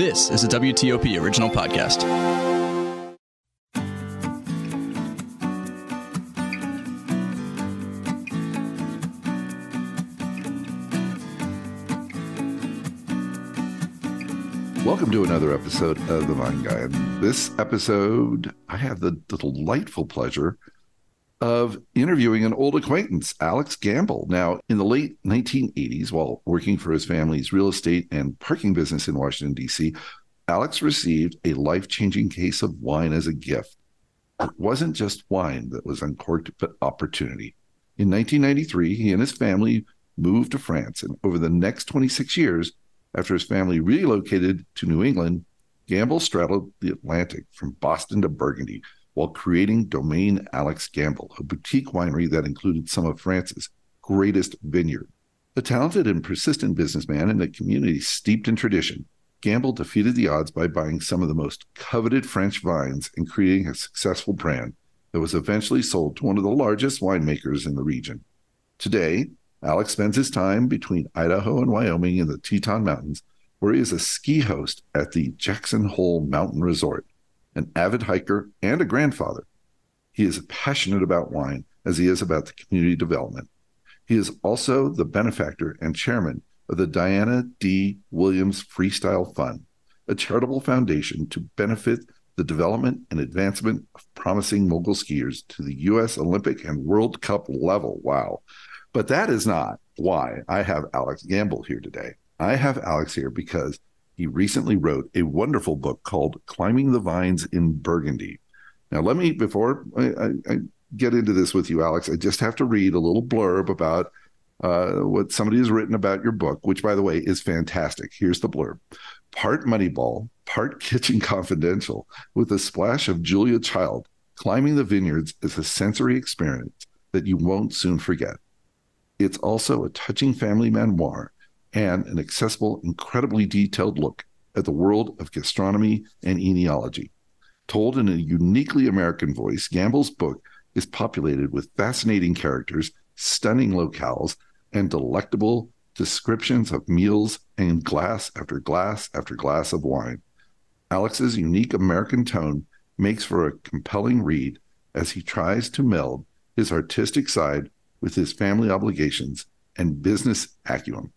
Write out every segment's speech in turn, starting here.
This is a WTOP original podcast. Welcome to another episode of The Vine Guy. This episode, I have the, the delightful pleasure of interviewing an old acquaintance, Alex Gambal. Now, in the late 1980s, while working for his family's real estate and parking business in Washington, D.C., Alex received a life changing case of wine as a gift. It wasn't just wine that was uncorked, but opportunity. In 1993, he and his family moved to France, and over the next 26 years, after his family relocated to New England, Gambal straddled the Atlantic from Boston to Burgundy while creating Domaine Alex Gambal, a boutique winery that included some of France's greatest vineyard. A talented and persistent businessman in a community steeped in tradition, Gambal defeated the odds by buying some of the most coveted French vines and creating a successful brand that was eventually sold to one of the largest winemakers in the region. Today, Alex spends his time between Idaho and Wyoming in the Teton Mountains, where he is a ski host at the Jackson Hole Mountain Resort, an avid hiker and a grandfather. He is passionate about wine as he is about the community development. He is also the benefactor and chairman of the Diana Dee Williams Freestyle Fund, a charitable foundation to benefit the development and advancement of promising mogul skiers to the U.S. Olympic and World Cup level. Wow. But that is not why I have Alex Gambal here today. I have Alex here because he recently wrote a wonderful book called Climbing the Vines in Burgundy. Now, let me, before I, I, I get into this with you, Alex, I just have to read a little blurb about uh, what somebody has written about your book, which, by the way, is fantastic. Here's the blurb part Moneyball, part Kitchen Confidential, with a splash of Julia Child. Climbing the vineyards is a sensory experience that you won't soon forget. It's also a touching family memoir and an accessible, incredibly detailed look at the world of gastronomy and enology. Told in a uniquely American voice, Gambal's book is populated with fascinating characters, stunning locales, and delectable descriptions of meals and glass after glass after glass of wine. Alex's unique American tone makes for a compelling read as he tries to meld his artistic side with his family obligations and business acumen.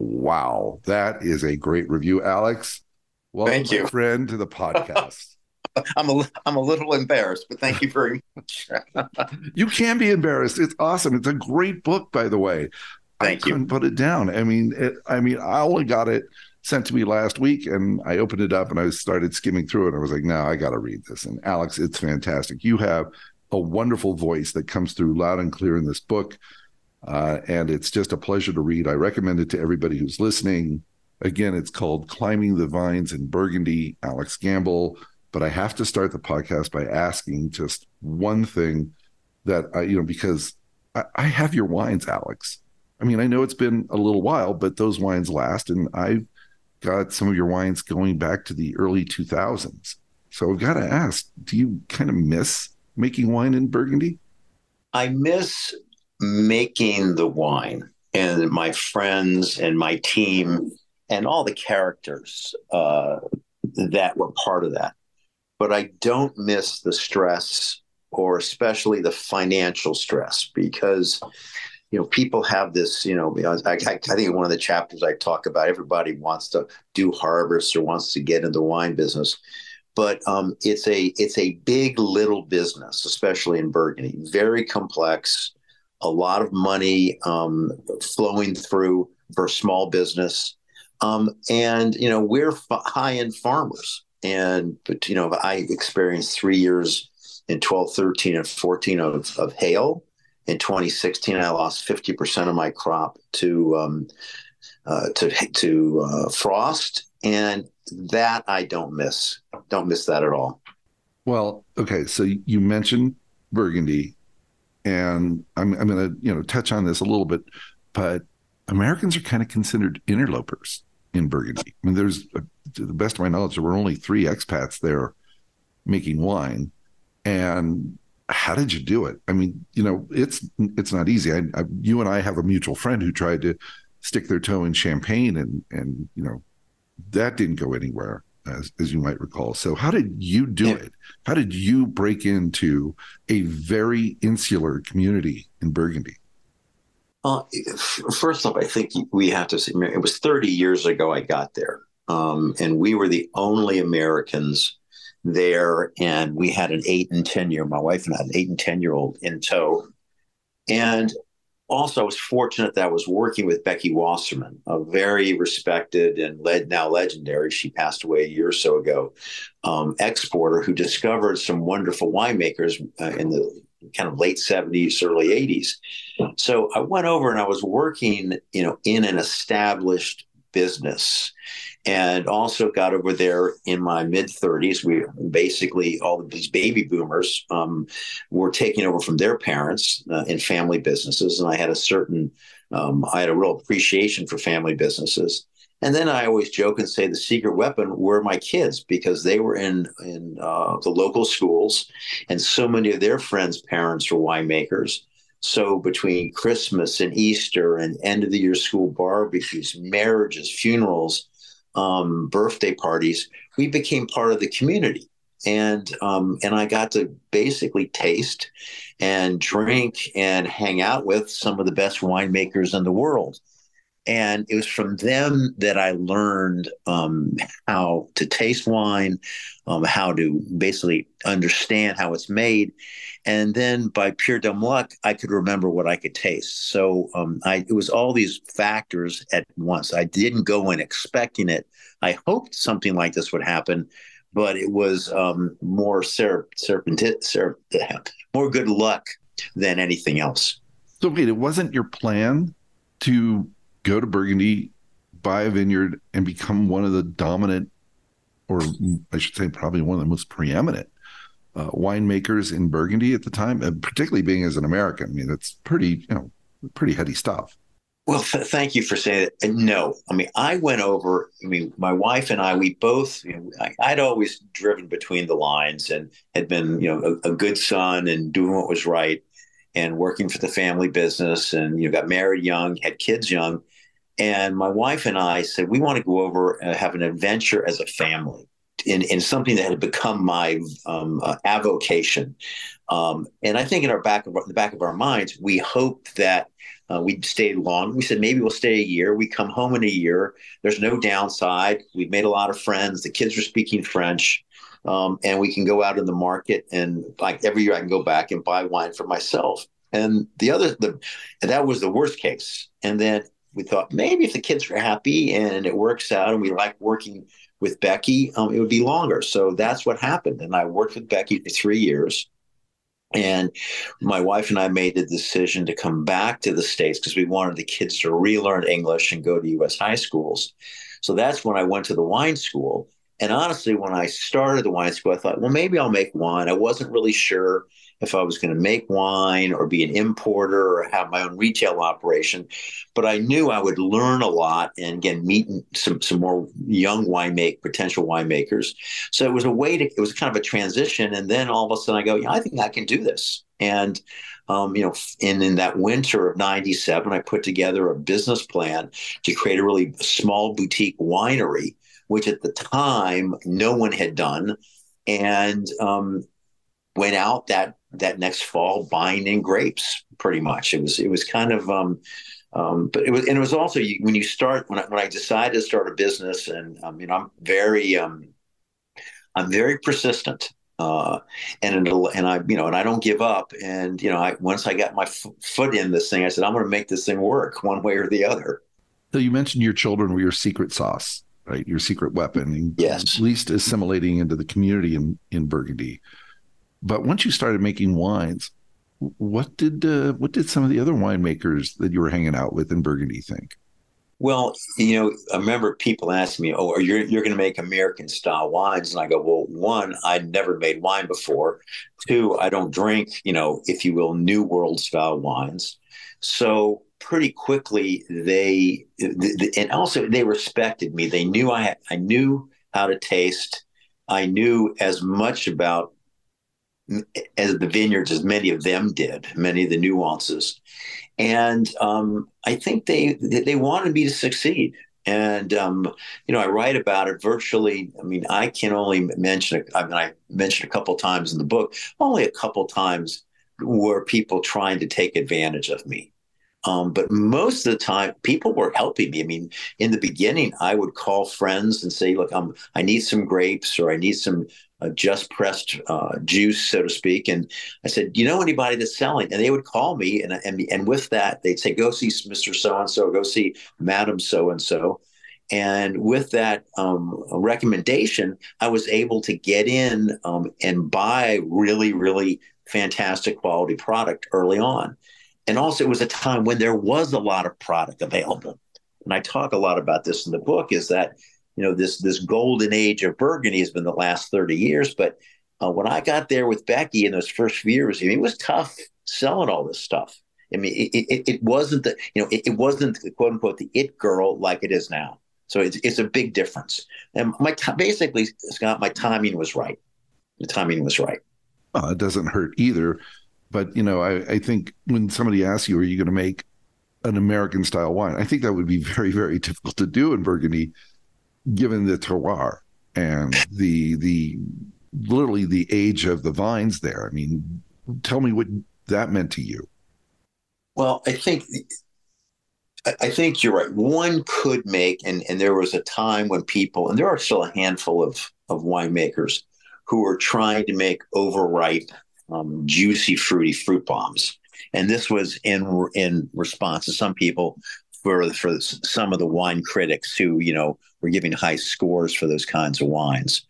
Wow, that is a great review, Alex. Welcome, thank you, friend, to the podcast. I'm a I'm a little embarrassed, but thank you very much. you can be embarrassed. It's awesome. It's a great book, by the way. Thank I you. couldn't put it down. I mean, it, I mean, I only got it sent to me last week, and I opened it up and I started skimming through it. And I was like, no, I got to read this. And Alex, it's fantastic. You have a wonderful voice that comes through loud and clear in this book. Uh, and it's just a pleasure to read. I recommend it to everybody who's listening. Again, it's called Climbing the Vines in Burgundy, Alex Gambal. But I have to start the podcast by asking just one thing that I, you know, because I, I have your wines, Alex. I mean, I know it's been a little while, but those wines last. And I've got some of your wines going back to the early 2000s. So I've got to ask do you kind of miss making wine in Burgundy? I miss making the wine and my friends and my team and all the characters uh, that were part of that. But I don't miss the stress or especially the financial stress because you know people have this you know I, I, think one of the chapters i talk about everybody wants to do harvest or wants to get into the wine business but um, it's a it's a big little business especially in burgundy very complex a lot of money um, flowing through for small business. Um, and you know we're f- high-end farmers. And but you know i experienced three years in 12 13 and 14 of, of hail. In 2016 i lost 50% of my crop to um, uh, to to uh, frost. And that i don't miss. Don't miss that at all. Well okay. So you mentioned burgundy and i'm, I'm going to you know touch on this a little bit but americans are kind of considered interlopers in burgundy i mean there's a, to the best of my knowledge there were only three expats there making wine and how did you do it? I mean, you know, it's it's not easy. I, I, you and I have a mutual friend who tried to stick their toe in champagne, and and you know, that didn't go anywhere. As, as you might recall. So, how did you do yeah. it? How did you break into a very insular community in Burgundy? Uh, first off, I think we have to say it was 30 years ago I got there. Um, and we were the only Americans there. And we had an eight and 10 year, my wife and I, an eight and 10 year old in tow. And also, I was fortunate that I was working with Becky Wasserman, a very respected and led now legendary. She passed away a year or so ago. Um, exporter who discovered some wonderful winemakers uh, in the kind of late 70s, early 80s. So I went over and I was working, you know, in an established business and also got over there in my mid 30s. We basically all of these baby boomers um, were taking over from their parents uh, in family businesses, and I had a certain, um, I had a real appreciation for family businesses. And then I always joke and say the secret weapon were my kids because they were in in uh, the local schools, and so many of their friends' parents were winemakers. So between Christmas and Easter and end of the year school barbecues, marriages, funerals, um, birthday parties, we became part of the community. And um, and I got to basically taste and drink and hang out with some of the best winemakers in the world and it was from them that I learned um, how to taste wine, um, how to basically understand how it's made, and then by pure dumb luck, I could remember what I could taste. So um, I, it was all these factors at once. I didn't go in expecting it. I hoped something like this would happen, but it was um, more ser- serpent- ser- more good luck than anything else. So wait, it wasn't your plan to go to Burgundy, buy a vineyard, and become one of the dominant, or I should say, probably one of the most preeminent uh, winemakers in Burgundy at the time, and particularly being as an American. I mean, that's pretty, you know, pretty heady stuff. Well, th- thank you for saying that. No, I mean, I went over. I mean, my wife and I, we both. You know, I, would always driven between the lines and had been, you know, a, a, good son and doing what was right, and working for the family business, and you know, got married young, had kids young, and my wife and I said, we want to go over and have an adventure as a family in, in something that had become my um, uh, avocation. Um, and I think in our back of the back of our minds, we hoped that uh, we'd stay long. We said maybe we'll stay a year. We come home in a year. There's no downside. We've made a lot of friends. The kids are speaking French. Um, and we can go out in the market and like every year I can go back and buy wine for myself. And the other, the that was the worst case. And then we thought maybe if the kids are happy and it works out and we like working with Becky, um, it would be longer. So that's what happened. And I worked with Becky for three years. And my wife and I made the decision to come back to the States because we wanted the kids to relearn English and go to US high schools. So that's when I went to the wine school. And honestly, when I started the wine school, I thought, well, maybe I'll make wine. I wasn't really sure if I was going to make wine or be an importer or have my own retail operation. But I knew I would learn a lot and again meet some some more young winemaker potential winemakers. So it was a way to it was kind of a transition. And then all of a sudden I go, yeah, I think I can do this. And um, you know, in, in that winter of 97, I put together a business plan to create a really small boutique winery, which at the time no one had done. And um, went out that that next fall buying in grapes pretty much it was it was kind of um, um, but it was and it was also when you start when I, when I decided to start a business and um, you know I'm very um, I'm very persistent uh, and and I you know and I don't give up and you know I once I got my f- foot in this thing I said I'm going to make this thing work one way or the other. So you mentioned your children were your secret sauce, right? Your secret weapon. Yes. At least assimilating into the community in in Burgundy. But once you started making wines, what did uh, what did some of the other winemakers that you were hanging out with in Burgundy think? Well, you know, I remember people asking me, "Oh, you're you're going to make American style wines?" And I go, "Well, one, I'd never made wine before. Two, I don't drink, you know, if you will, New World style wines." So pretty quickly, they and also they respected me. They knew I I knew how to taste. I knew as much about as the vineyards as many of them did, many of the nuances. And um, I think they they wanted me to succeed. And um, you know, I write about it virtually. I mean, I can only mention. I mean, I mentioned a couple times in the book. Only a couple times were people trying to take advantage of me. Um, but most of the time, people were helping me. I mean, in the beginning, I would call friends and say, "Look, I'm, I need some grapes, or I need some uh, just pressed uh, juice, so to speak." And I said, "You know anybody that's selling?" And they would call me, and and and with that, they'd say, "Go see Mister So and So, go see Madam So and So." And with that um, recommendation, I was able to get in um, and buy really, really fantastic quality product early on. And also, it was a time when there was a lot of product available. And I talk a lot about this in the book is that, you know, this, this golden age of Burgundy has been the last 30 years. But uh, when I got there with Becky in those first few years, I mean, it was tough selling all this stuff. I mean, it, it, it wasn't the, you know, it, it wasn't the, quote unquote the it girl like it is now. So it's, it's a big difference. And my basically, Scott, my timing was right. The timing was right. Uh, it doesn't hurt either but you know, I, I think when somebody asks you, "Are you going to make an American style wine?" I think that would be very, very difficult to do in Burgundy, given the terroir and the the literally the age of the vines there. I mean, tell me what that meant to you. Well, I think I think you're right. One could make, and, and there was a time when people, and there are still a handful of, of winemakers who are trying to make overripe um, juicy, fruity fruit bombs. And this was in in response to some people for for some of the wine critics who you know were giving high scores for those kinds of wines.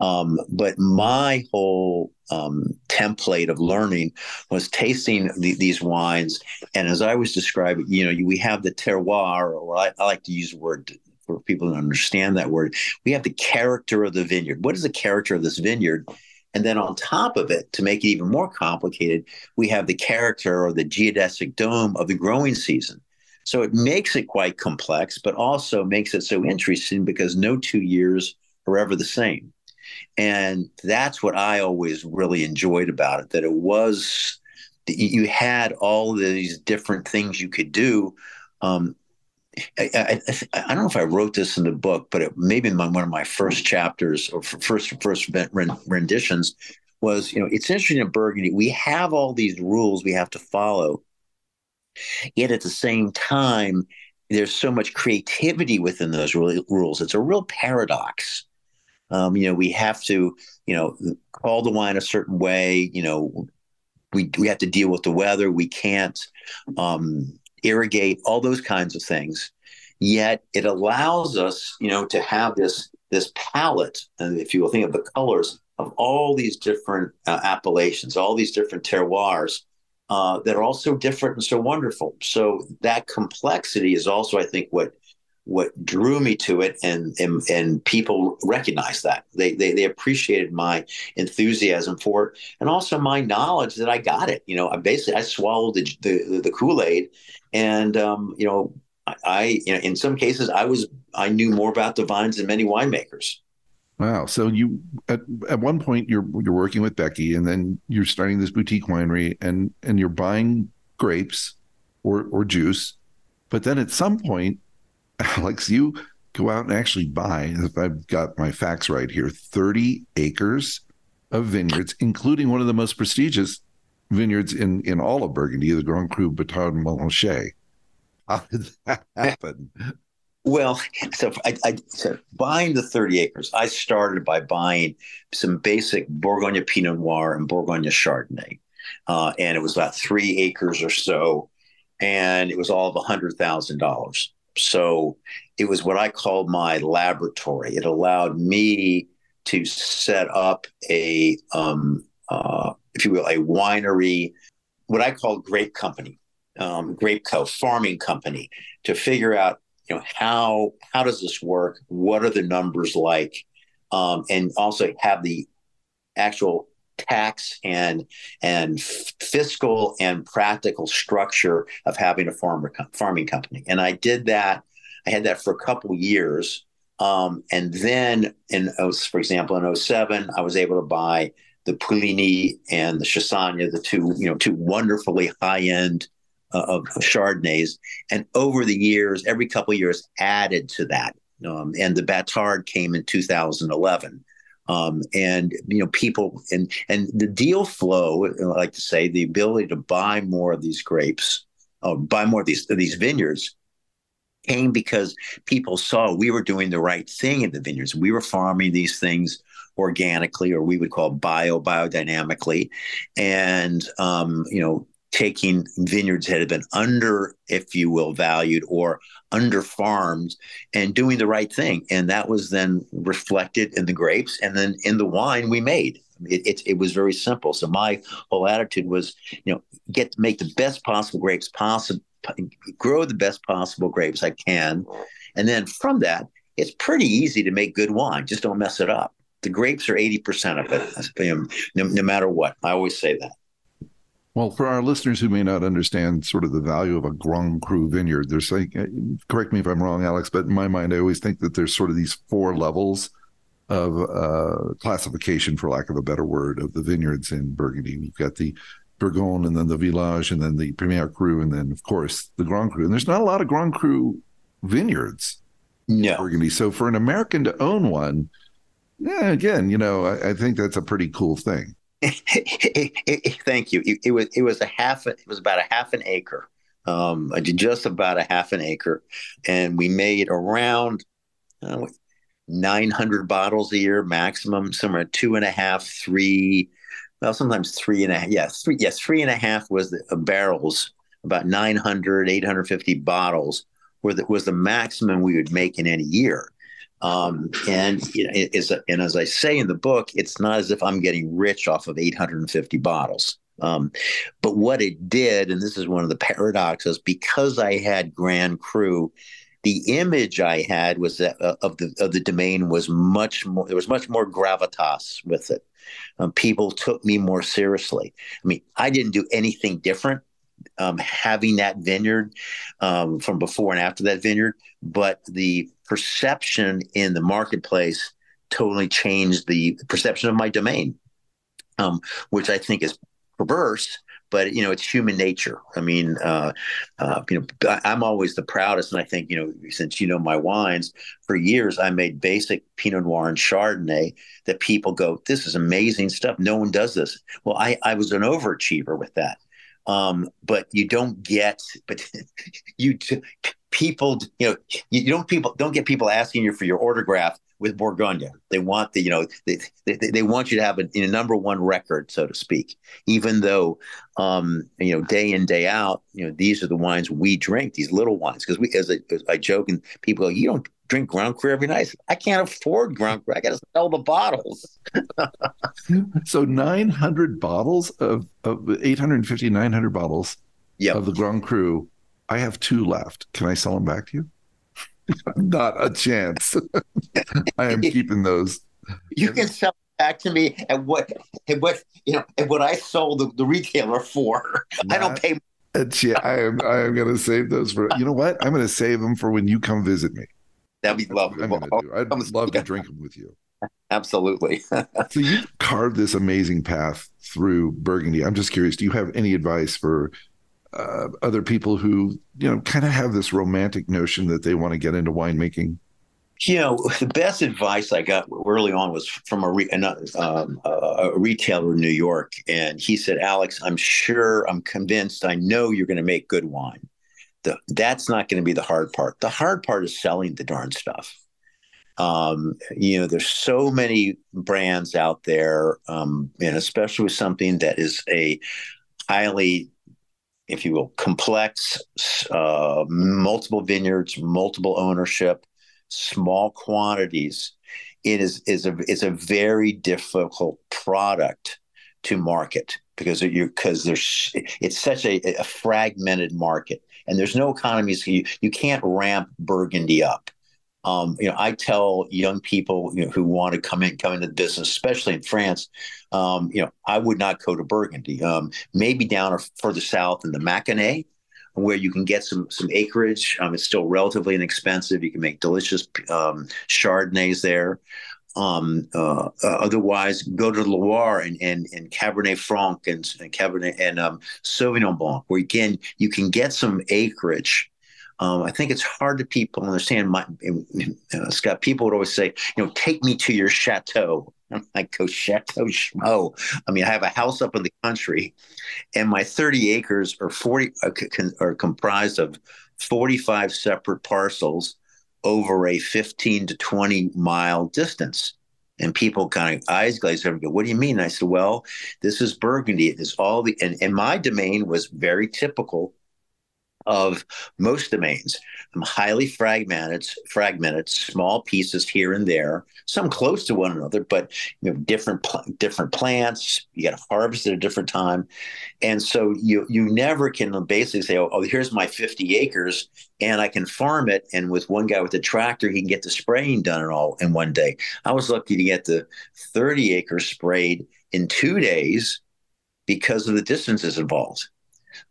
Um, but my whole um, template of learning was tasting the, these wines, and as I was describing, you know, we have the terroir, or I, I like to use the word for people to understand that word. We have the character of the vineyard. What is the character of this vineyard? And then on top of it, to make it even more complicated, we have the character or the geodesic dome of the growing season. So it makes it quite complex, but also makes it so interesting because no two years are ever the same. And that's what I always really enjoyed about it that it was, you had all these different things you could do. Um, I, I, I, don't know if I wrote this in the book, but it, maybe in my, one of my first chapters or first first renditions was, you know, it's interesting in Burgundy. We have all these rules we have to follow, yet at the same time, there's so much creativity within those rules. It's a real paradox. Um, you know, we have to, you know, call the wine a certain way. You know, we we have to deal with the weather. We can't. Um, irrigate, all those kinds of things. Yet it allows us, you know, to have this this palette, and if you will think of the colors of all these different uh, appellations, all these different terroirs uh, that are all so different and so wonderful. So that complexity is also, I think, what what drew me to it and and, and people recognized that. They, they they appreciated my enthusiasm for it and also my knowledge that I got it. You know I basically I swallowed the the, the Kool-Aid and um, you know I you know in some cases I was I knew more about the vines than many winemakers Wow. So you at, at one point you're you're working with Becky and then you're starting this boutique winery and and you're buying grapes or or juice. But then at some point Alex, you go out and actually buy, if I've got my facts right here, 30 acres of vineyards, including one of the most prestigious vineyards in, in all of Burgundy, the Grand Cru Batard-Montrachet. How did that eh. happen? Well, so I, I so buying the 30 acres, I started by buying some basic Bourgogne Pinot Noir and Bourgogne Chardonnay. Uh, and it was about three acres or so. And it was all of $100,000. So it was what I called my laboratory. It allowed me to set up a, um, uh, if you will, a winery, what I call grape company, um, grape co, farming company, to figure out, you know, how how does this work? What are the numbers like? Um, and also have the actual tax and and fiscal and practical structure of having a farmer farming company. And I did that. I had that for a couple years. Um, and then in oh, for example in 07, I was able to buy the Puligny and the Chassagne, the two you know two wonderfully high end uh, of Chardonnays, and over the years, every couple years, added to that. Um, and the Batard came in 2011. Um, and you know people and and the deal flow I like to say the ability to buy more of these grapes or buy more of these these vineyards came because people saw we were doing the right thing in the vineyards we were farming these things organically or we would call bio biodynamically and um, you know taking vineyards that had been under, if you will, valued or under farmed and doing the right thing. And that was then reflected in the grapes and then in the wine we made. It, it, it was very simple. So my whole attitude was, you know, get to make the best possible grapes possible, grow the best possible grapes I can. And then from that, it's pretty easy to make good wine. Just don't mess it up. The grapes are 80% of it, no, no matter what. I always say that. Well, for our listeners who may not understand sort of the value of a Grand Cru vineyard, there's like, uh, correct me if I'm wrong, Alex, but in my mind, I always think that there's sort of these four levels of uh, classification, for lack of a better word, of the vineyards in Burgundy. You've got the Bourgogne and then the Village and then the Premier Cru and then, of course, the Grand Cru. And there's not a lot of Grand Cru vineyards no. in Burgundy. So for an American to own one, yeah, again, you know, I, I think that's a pretty cool thing. Thank you. It, was it was a half. It was about a half an acre, um, just about a half an acre, and we made around uh, 900 bottles a year maximum. Somewhere two and a half, three. Well, sometimes three and a half. Yeah, three. Yes, three and a half was the uh, barrels. About 900, 850 bottles were the, was the maximum we would make in any year. Um, and you know, and as I say in the book, it's not as if I'm getting rich off of 850 bottles. Um, but what it did, and this is one of the paradoxes, because I had Grand Cru, the image I had was that uh, of the of the domain was much more. There was much more gravitas with it. Um, people took me more seriously. I mean, I didn't do anything different um, having that vineyard um, from before and after that vineyard, but the perception in the marketplace totally changed the perception of my domain, um, which I think is perverse. But you know, it's human nature. I mean, uh, uh, you know, I'm always the proudest, and I think you know, since you know my wines, for years I made basic Pinot Noir and Chardonnay that people go, "This is amazing stuff. No one does this." Well, I I was an overachiever with that um, but you don't get but you people you know you don't people don't get people asking you for your autograph with Bourgogne. They want the you know they they, they want you to have a, a number one record, so to speak. Even though um, you know day in day out, you know these are the wines we drink, these little wines. Because we, as I, as I joke, and people go, you don't drink Grand Cru every night. I can't afford Grand Cru. I got to sell the bottles. so 900 bottles of, of 850, 900 bottles yep. of the Grand Cru. I have two left. Can I sell them back to you? Not a chance. I am keeping those. You can sell back to me at what at what you know at what I sold the, the retailer for. Not I don't pay. Yeah, I am. I am going to save those for. You know what? I'm going to save them for when you come visit me. That'd be lovely. I'm gonna do. I'd love to drink them with you. Absolutely. so you've carved this amazing path through Burgundy. I'm just curious. Do you have any advice for uh, other people who you know kind of have this romantic notion that they want to get into winemaking? You know, the best advice I got early on was from a, re- um, a retailer in New York, and he said, "Alex, I'm sure, I'm convinced, I know you're going to make good wine." The, that's not going to be the hard part. The hard part is selling the darn stuff. Um, you know, there's so many brands out there, um, and especially with something that is a highly, if you will, complex, uh, multiple vineyards, multiple ownership, small quantities. It is is a is a very difficult product to market because you because there's it's such a, a fragmented market and there's no economies. You, you can't ramp Burgundy up. Um, you know, I tell young people you know, who want to come in, come into the business, especially in France. Um, you know, I would not go to Burgundy. Um, maybe down or further south in the Mâconnais, where you can get some some acreage. Um, it's still relatively inexpensive. You can make delicious um, Chardonnays there. Um, uh, uh, otherwise, go to the Loire and and, and Cabernet Franc and, and Cabernet and um, Sauvignon Blanc, where again you can get some acreage. Um, I think it's hard to people understand. My uh, Scott, people would always say, you know, take me to your chateau. I'm like, go chateau schmo. I mean, I have a house up in the country, and my 30 acres are 40 uh, are comprised of 45 separate parcels over a 15 to 20 mile distance. And people kind of eyes glaze over and go, What do you mean? And I said, Well, this is Burgundy. It is all the, and, and my domain was very typical of most domains, I'm highly fragmented, fragmented, small pieces here and there, some close to one another, but you know, different different plants. You got to harvest at a different time, and so you you never can basically say, oh, oh, here's my 50 acres, and I can farm it. And with one guy with a tractor, he can get the spraying done and all in one day. I was lucky to get the 30 acres sprayed in two days because of the distances involved.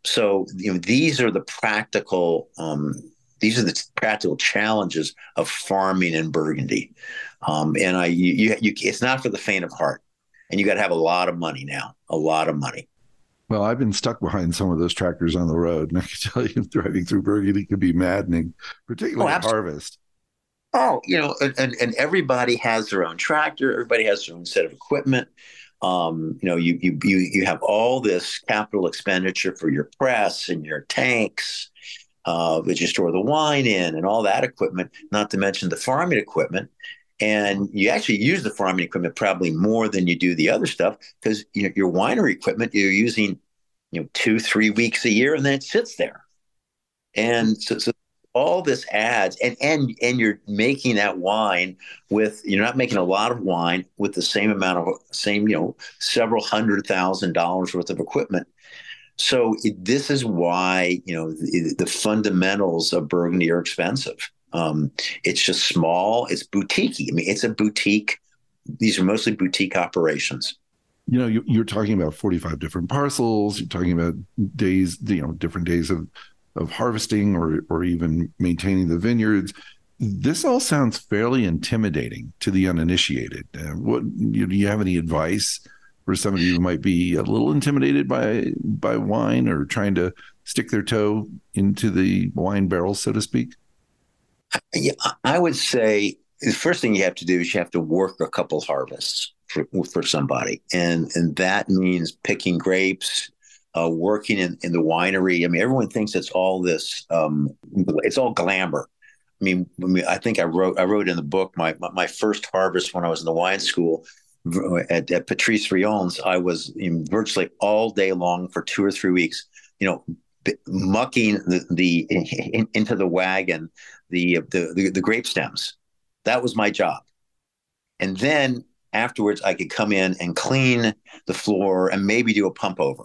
So you know, these are the practical um, these are the practical challenges of farming in Burgundy. Um, and I, you, you, it's not for the faint of heart. And you got to have a lot of money now, a lot of money. Well, I've been stuck behind some of those tractors on the road, and I can tell you, driving through Burgundy can be maddening, particularly oh, at harvest. Oh, you know, and, and everybody has their own tractor. Everybody has their own set of equipment. Um, you know, you, you you you have all this capital expenditure for your press and your tanks uh, that you store the wine in and all that equipment, not to mention the farming equipment. And you actually use the farming equipment probably more than you do the other stuff because you know, your winery equipment you're using, you know, two three weeks a year, and then it sits there. And so, so all this adds and and and you're making that wine with you're not making a lot of wine with the same amount of same you know several hundred thousand dollars worth of equipment. So it, this is why you know the, the, fundamentals of burgundy are expensive. Um, it's just small it's boutique i mean it's a boutique these are mostly boutique operations. You know you, you're talking about 45 different parcels you're talking about days you know different days of of harvesting or or even maintaining the vineyards. This all sounds fairly intimidating to the uninitiated. Uh, what do you have any advice for somebody who might be a little intimidated by by wine or trying to stick their toe into the wine barrel, so to speak? Yeah, I would say the first thing you have to do is you have to work a couple harvests for, for somebody, and and that means picking grapes, uh, working in, in the winery. I mean, everyone thinks it's all this, um, it's all glamour. I mean, I mean, I think I wrote I wrote in the book my my first harvest when I was in the wine school at, at Patrice Rion's. I was virtually all day long for two or three weeks. You know, mucking the, the in, into the wagon the, the the the grape stems. That was my job, and then afterwards I could come in and clean the floor and maybe do a pump over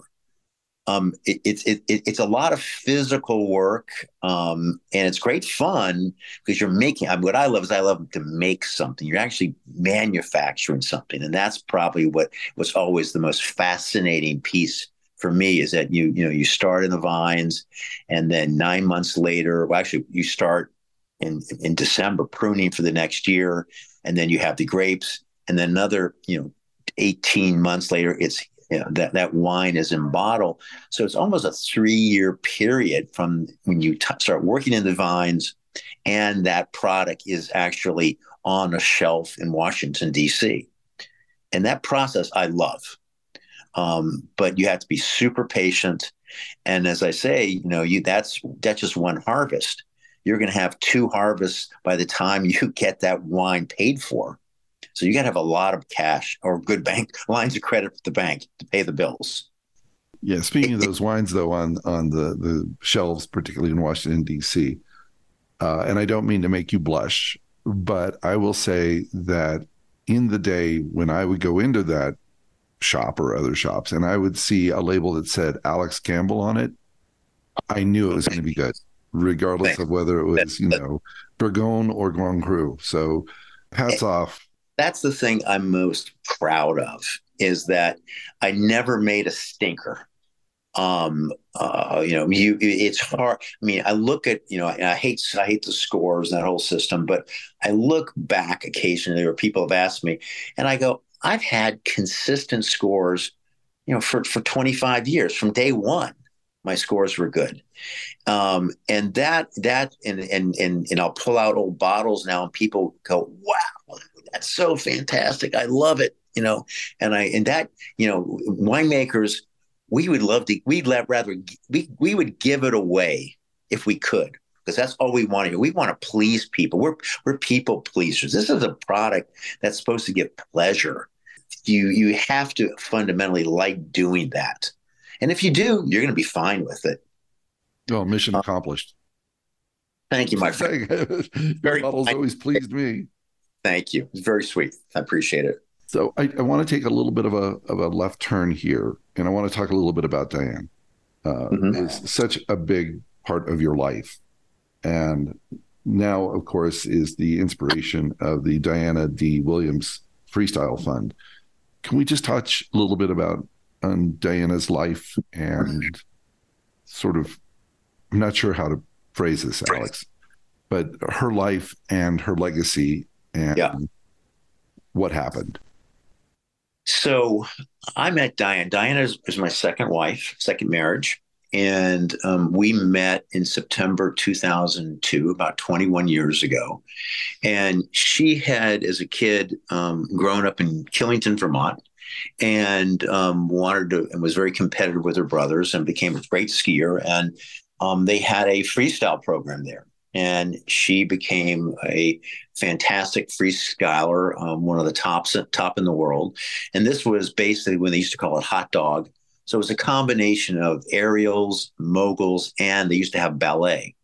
um, it, it's it, it's a lot of physical work, um, and it's great fun because you're making. what I love is I love to make something. You're actually manufacturing something, and that's probably what was always the most fascinating piece for me is that you you know you start in the vines, and then nine months later, well, actually you start in in December pruning for the next year, and then you have the grapes, and then another you know 18 months later it's you know, that that wine is in bottle. So it's almost a three year period from when you t- start working in the vines, and that product is actually on a shelf in Washington D.C. And that process I love, um, but you have to be super patient. And as I say, you know, you that's that's just one harvest. You're going to have two harvests by the time you get that wine paid for. So you got to have a lot of cash or good bank lines of credit with the bank to pay the bills. Yeah, speaking of those wines, though, on on the the shelves, particularly in Washington D.C., uh, and I don't mean to make you blush, but I will say that in the day when I would go into that shop or other shops, and I would see a label that said Alex Gambal on it, I knew it was going to be good, regardless of whether it was you know Bourgogne or Grand Cru. So, hats off that's the thing I'm most proud of is that I never made a stinker. Um, uh, you know, you it's hard. I mean, I look at you know, I hate I hate the scores that whole system, but I look back occasionally, or people have asked me, and I go, I've had consistent scores, you know, for for 25 years from day one. My scores were good, um, and that that and and and and I'll pull out old bottles now, and people go, "Wow, that's so fantastic! I love it." You know, and I and that you know, winemakers we would love to we'd rather we, we would give it away if we could because that's all we want to do. We want to please people. We're we're people pleasers. This is a product that's supposed to give pleasure. You you have to fundamentally like doing that. And if you do, you're going to be fine with it. Oh, mission accomplished. Thank you, my friend. Very bottles always pleased me. Thank you. It's very sweet. I appreciate it. So I, I, want to take a little bit of a of a left turn here, and I want to talk a little bit about Diane. Uh, mm-hmm. It's such a big part of your life, and now, of course, is the inspiration of the Diana Dee Williams Freestyle Fund. Can we just touch a little bit about on Diana's life and sort of? I'm not sure how to phrase this, Alex, but her life and her legacy and yeah. what happened. So I met Diane. Diana is, is my second wife, second marriage. And um, we met in September 2002, about 21 years ago. And she had, as a kid, um, grown up in Killington, Vermont, and um, wanted to, and was very competitive with her brothers and became a great skier. And um, they had a freestyle program there and she became a fantastic freestyler, um, one of the tops top in the world. And this was basically when they used to call it hot dog. So it was a combination of aerials, moguls, and they used to have ballet.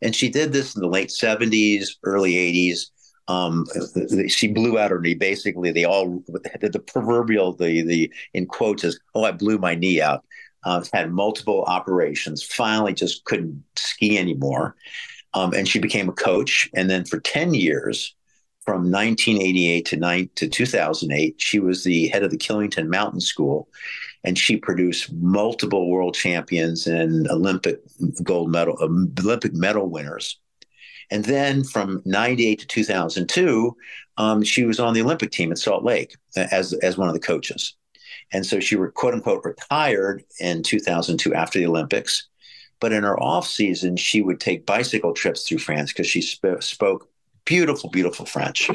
And she did this in the late 70s, early 80s. Um, she blew out her knee. Basically, they all the, the proverbial the the in quotes is, "Oh, I blew my knee out." Uh, had multiple operations. Finally, just couldn't ski anymore. Um, and she became a coach. And then for 10 years, from 1988 to, to 2008, she was the head of the Killington Mountain School. And she produced multiple world champions and Olympic gold medal, um, Olympic medal winners. And then from 98 to 2002, um, she was on the Olympic team at Salt Lake as, as one of the coaches. And so she were quote unquote retired in 2002 after the Olympics. But in her off season, she would take bicycle trips through France because she sp- spoke beautiful, beautiful French.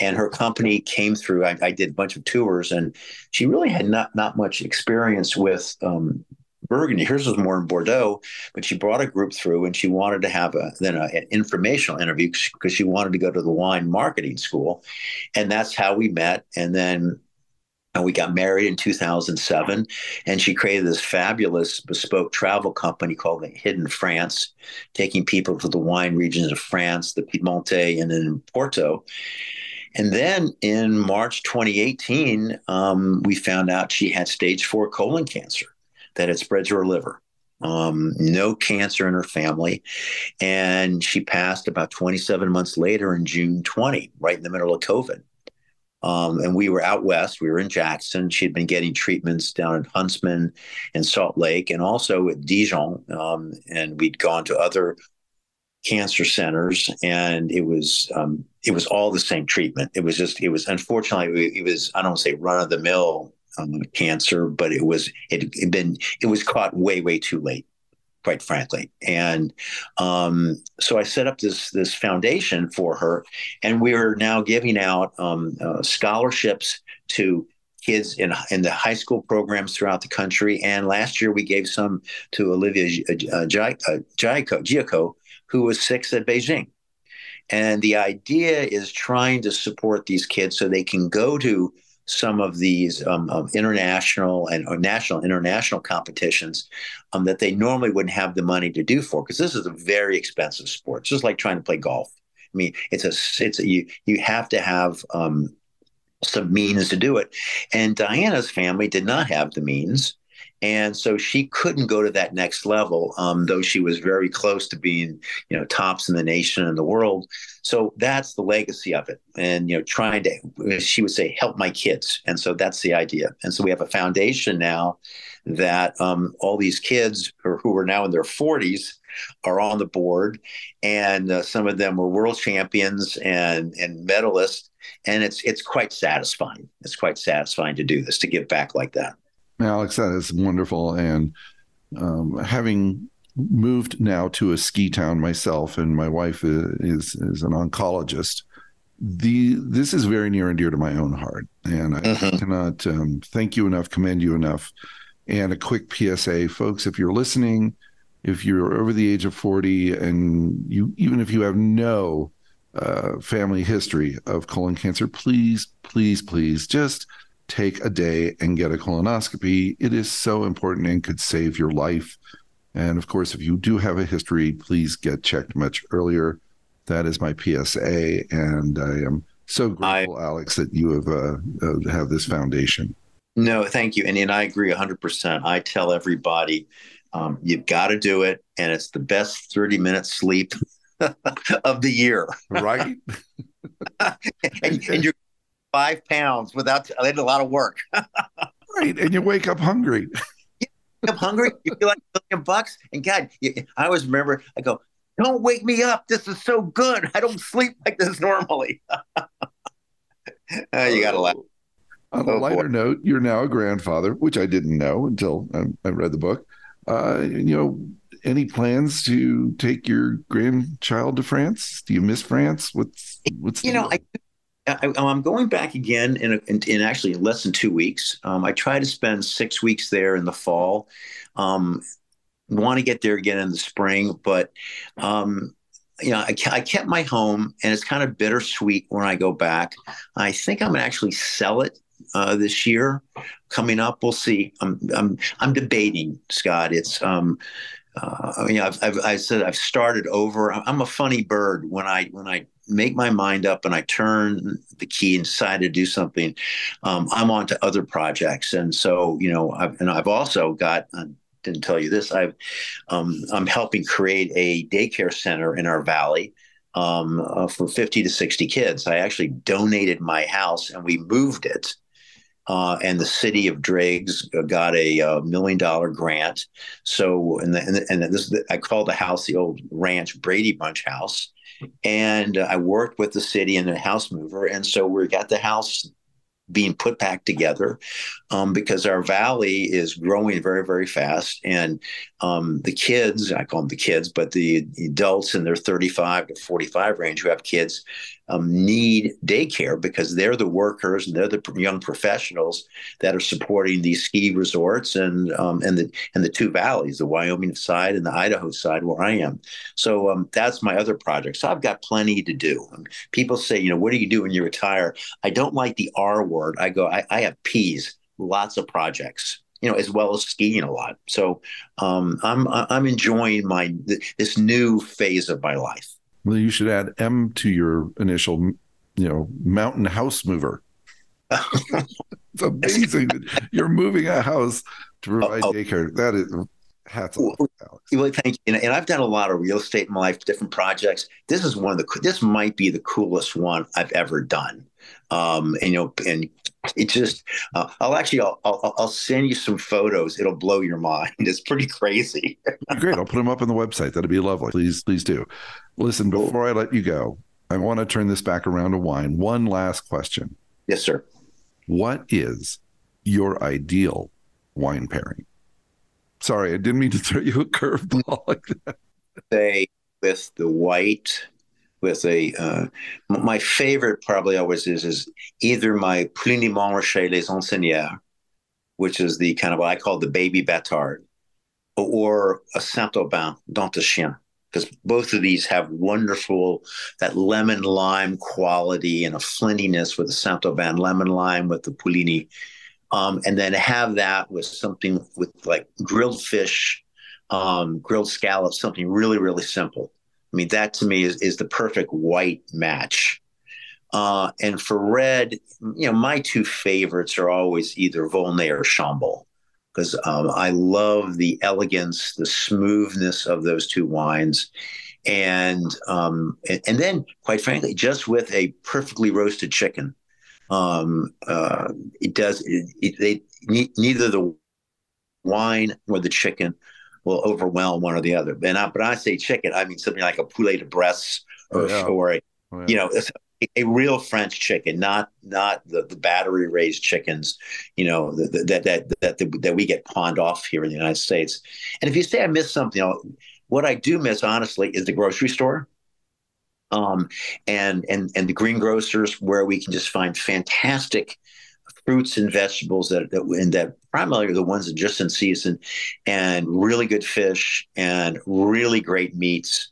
And her company came through. I, I, did a bunch of tours, and she really had not not much experience with um, Burgundy. Hers was more in Bordeaux, but she brought a group through, and she wanted to have a then a, an informational interview because she wanted to go to the wine marketing school, and that's how we met. And then and we got married in 2007 and she created this fabulous bespoke travel company called hidden france taking people to the wine regions of france the Piemonte, and then porto and then in march 2018 um, we found out she had stage four colon cancer that had spread to her liver um, no cancer in her family. And she passed about 27 months later in June 20, right in the middle of COVID. Um, and we were out west. We were in Jackson. She'd been getting treatments down in Huntsman and Salt Lake, and also at Dijon. Um, and we'd gone to other cancer centers, and it was um, it was all the same treatment. It was just it was unfortunately it was I don't say run of the mill um, cancer, but it was it had been it was caught way way too late quite frankly. And um, so I set up this this foundation for her, and we're now giving out um, uh, scholarships to kids in in the high school programs throughout the country. And last year we gave some to Olivia uh, Giaccio, who was six at Beijing. And the idea is trying to support these kids so they can go to some of these um, international and national international competitions um, that they normally wouldn't have the money to do for because this is a very expensive sport it's just like trying to play golf. I mean it's a it's a, you you have to have um, some means to do it. And diana's family did not have the means and so she couldn't go to that next level, um, though she was very close to being, you know, tops in the nation and the world. So that's the legacy of it, and you know, trying to, she would say, help my kids, and so that's the idea. And so we have a foundation now that um, all these kids who are now in their 40s are on the board, and uh, some of them were world champions and and medalists, and it's it's quite satisfying. It's quite satisfying to do this to give back like that. Alex, that is wonderful, and um, having moved now to a ski town myself, and my wife is is an oncologist. The this is very near and dear to my own heart, and I mm-hmm. cannot um, thank you enough, commend you enough. And a quick PSA, folks, if you're listening, if you're over the age of 40 and you even if you have no uh, family history of colon cancer please please please just take a day and get a colonoscopy. It is so important and could save your life. And of course if you do have a history please get checked much earlier. That is my psa and i am so grateful I, alex that you have uh, uh, have this foundation. No thank you. And, and i agree 100% i tell everybody um, you've got to do it, and it's the best 30 minutes sleep of the year. Right. and, and, you're five pounds without, I did a lot of work. right. And you wake up hungry. You wake up hungry. You feel like a million bucks. And God, you, I always remember, I go, don't wake me up. This is so good. I don't sleep like this normally. uh, you got to laugh. On a oh, lighter boy. note, you're now a grandfather, which I didn't know until I, I read the book uh, you know, any plans to take your grandchild to France? Do you miss France? What's what's you know, I, I, am going back again in, in, in, actually less than two weeks. Um, I try to spend six weeks there in the fall. Um, want to get there again in the spring, but um, you know, I, I, kept my home, and it's kind of bittersweet when I go back. I think I'm to actually sell it uh, this year coming up. We'll see. I'm I'm I'm debating, Scott. It's um, uh, I've, I've I said I've started over. I'm a funny bird when I when I make my mind up and I turn the key and decide to do something. Um, I'm on to other projects, and so you know, I've, and I've also got. I didn't tell you this. I've um, I'm helping create a daycare center in our valley. Um, uh, for 50 to 60 kids. I actually donated my house and we moved it uh, and the city of Driggs got a, a uh, million dollar grant. So, and, the, and, the, and this I call the house the old ranch Brady Bunch House. And I worked with the city and the house mover. And so we got the house being put back together um, because our valley is growing very, very fast. And um, the kids, I call them the kids, but the adults in their 35 to 45 range who have kids um, need daycare because they're the workers and they're the young professionals that are supporting these ski resorts and um, and the and the two valleys, the Wyoming side and the Idaho side where I am. So um, that's my other project. So I've got plenty to do. People say, you know, what do you do when you retire? I don't like the R word. I go, I, I have P's, lots of projects you know, as well as skiing a lot. So um, I'm I'm enjoying my this new phase of my life. Well, you should add M to your initial, you know, mountain house mover. it's amazing that you're moving a house to provide oh, oh. daycare. That is hats off, Alex. Well, thank you. And, and, I've done a lot of real estate in my life, different projects. This is one of the. This might be the coolest one I've ever done. Um, and you know, and it just. Uh, I'll actually, I'll, I'll, I'll send you some photos. It'll blow your mind. It's pretty crazy. Great. I'll put them up on the website. That'd be lovely. Please, please do. Listen, before I let you go, I want to turn this back around to wine. One last question. Yes, sir. What is your ideal wine pairing? Sorry, I didn't mean to throw you a curveball like that. Say with the white, with a uh, my favorite probably always is is either my Puligny Montrachet Les Enseignères, which is the kind of what I call the baby Batard, or a Saint Aubin Chien because both of these have wonderful that lemon lime quality and a flintiness with the Saint Aubin lemon lime with the Puligny, um, and then have that with something with like grilled fish, um, grilled scallops, something really really simple. I mean that to me is is the perfect white match. Uh, and for red, you know, my two favorites are always either Volnay or Chambolle because um, I love the elegance, the smoothness of those two wines. And, um, and, and then, quite frankly, just with a perfectly roasted chicken, um, uh, it does. It, it, they neither the wine nor the chicken will overwhelm one or the other. And I, but I say chicken, I mean something like a poulet de Bresse or, oh, yeah. or a, oh, yeah. you know, a, a, real French chicken, not not the, the battery raised chickens, you know, that that that that, that we get pawned off here in the United States. And if you say I miss something, you know, what I do miss honestly is the grocery store. Um, and and and the greengrocers where we can just find fantastic fruits and vegetables that that and that primarily are the ones that are just in season, and really good fish and really great meats.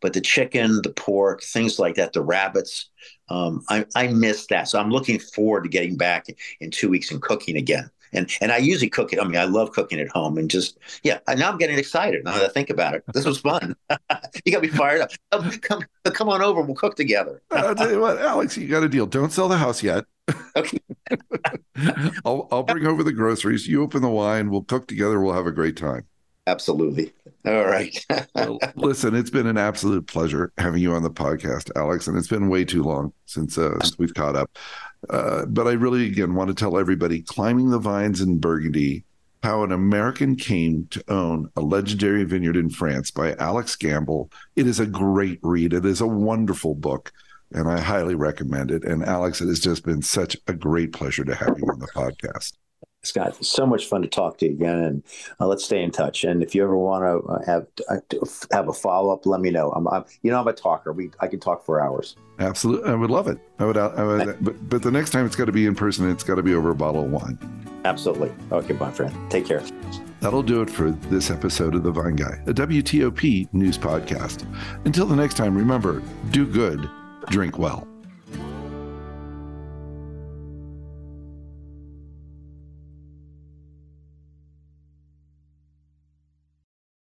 But the chicken, the pork, things like that, the rabbits, um, I, I miss that. So I'm looking forward to getting back in two weeks and cooking again. And and I usually cook it. I mean, I love cooking at home, and just yeah. Now I'm getting excited now that I think about it. This was fun. you got me fired up. Come, come, come on over. We'll cook together. I'll tell you what, Alex, you got a deal. Don't sell the house yet. Okay. I'll I'll bring over the groceries. You open the wine. We'll cook together. We'll have a great time. Absolutely. All right. well, listen, it's been an absolute pleasure having you on the podcast, Alex, and it's been way too long since, uh, since we've caught up. Uh, but I really, again, want to tell everybody climbing the vines in Burgundy, how an American came to own a legendary vineyard in France by Alex Gambal. It is a great read. It is a wonderful book and I highly recommend it. And Alex, it has just been such a great pleasure to have you on the podcast. Scott, so much fun to talk to you again, and uh, let's stay in touch. And if you ever want to uh, have uh, have a follow up, let me know. I'm, I'm, you know, I'm a talker. We I can talk for hours. Absolutely, I would love it. I would, I would but but the next time it's got to be in person. It's got to be over a bottle of wine. Absolutely. Okay, my friend. Take care. That'll do it for this episode of The Vine Guy, a WTOP news podcast. Until the next time, remember, do good drink well.